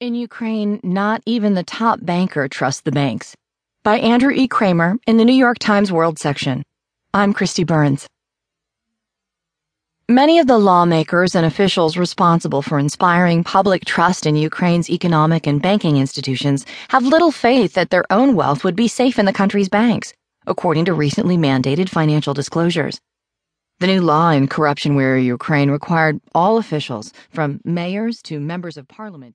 In Ukraine, not even the top banker trusts the banks. By Andrew E. Kramer in the New York Times World section. I'm Kristi Burns. Many of the lawmakers and officials responsible for inspiring public trust in Ukraine's economic and banking institutions have little faith that their own wealth would be safe in the country's banks, according to recently mandated financial disclosures. The new law in corruption weary Ukraine required all officials, from mayors to members of parliament,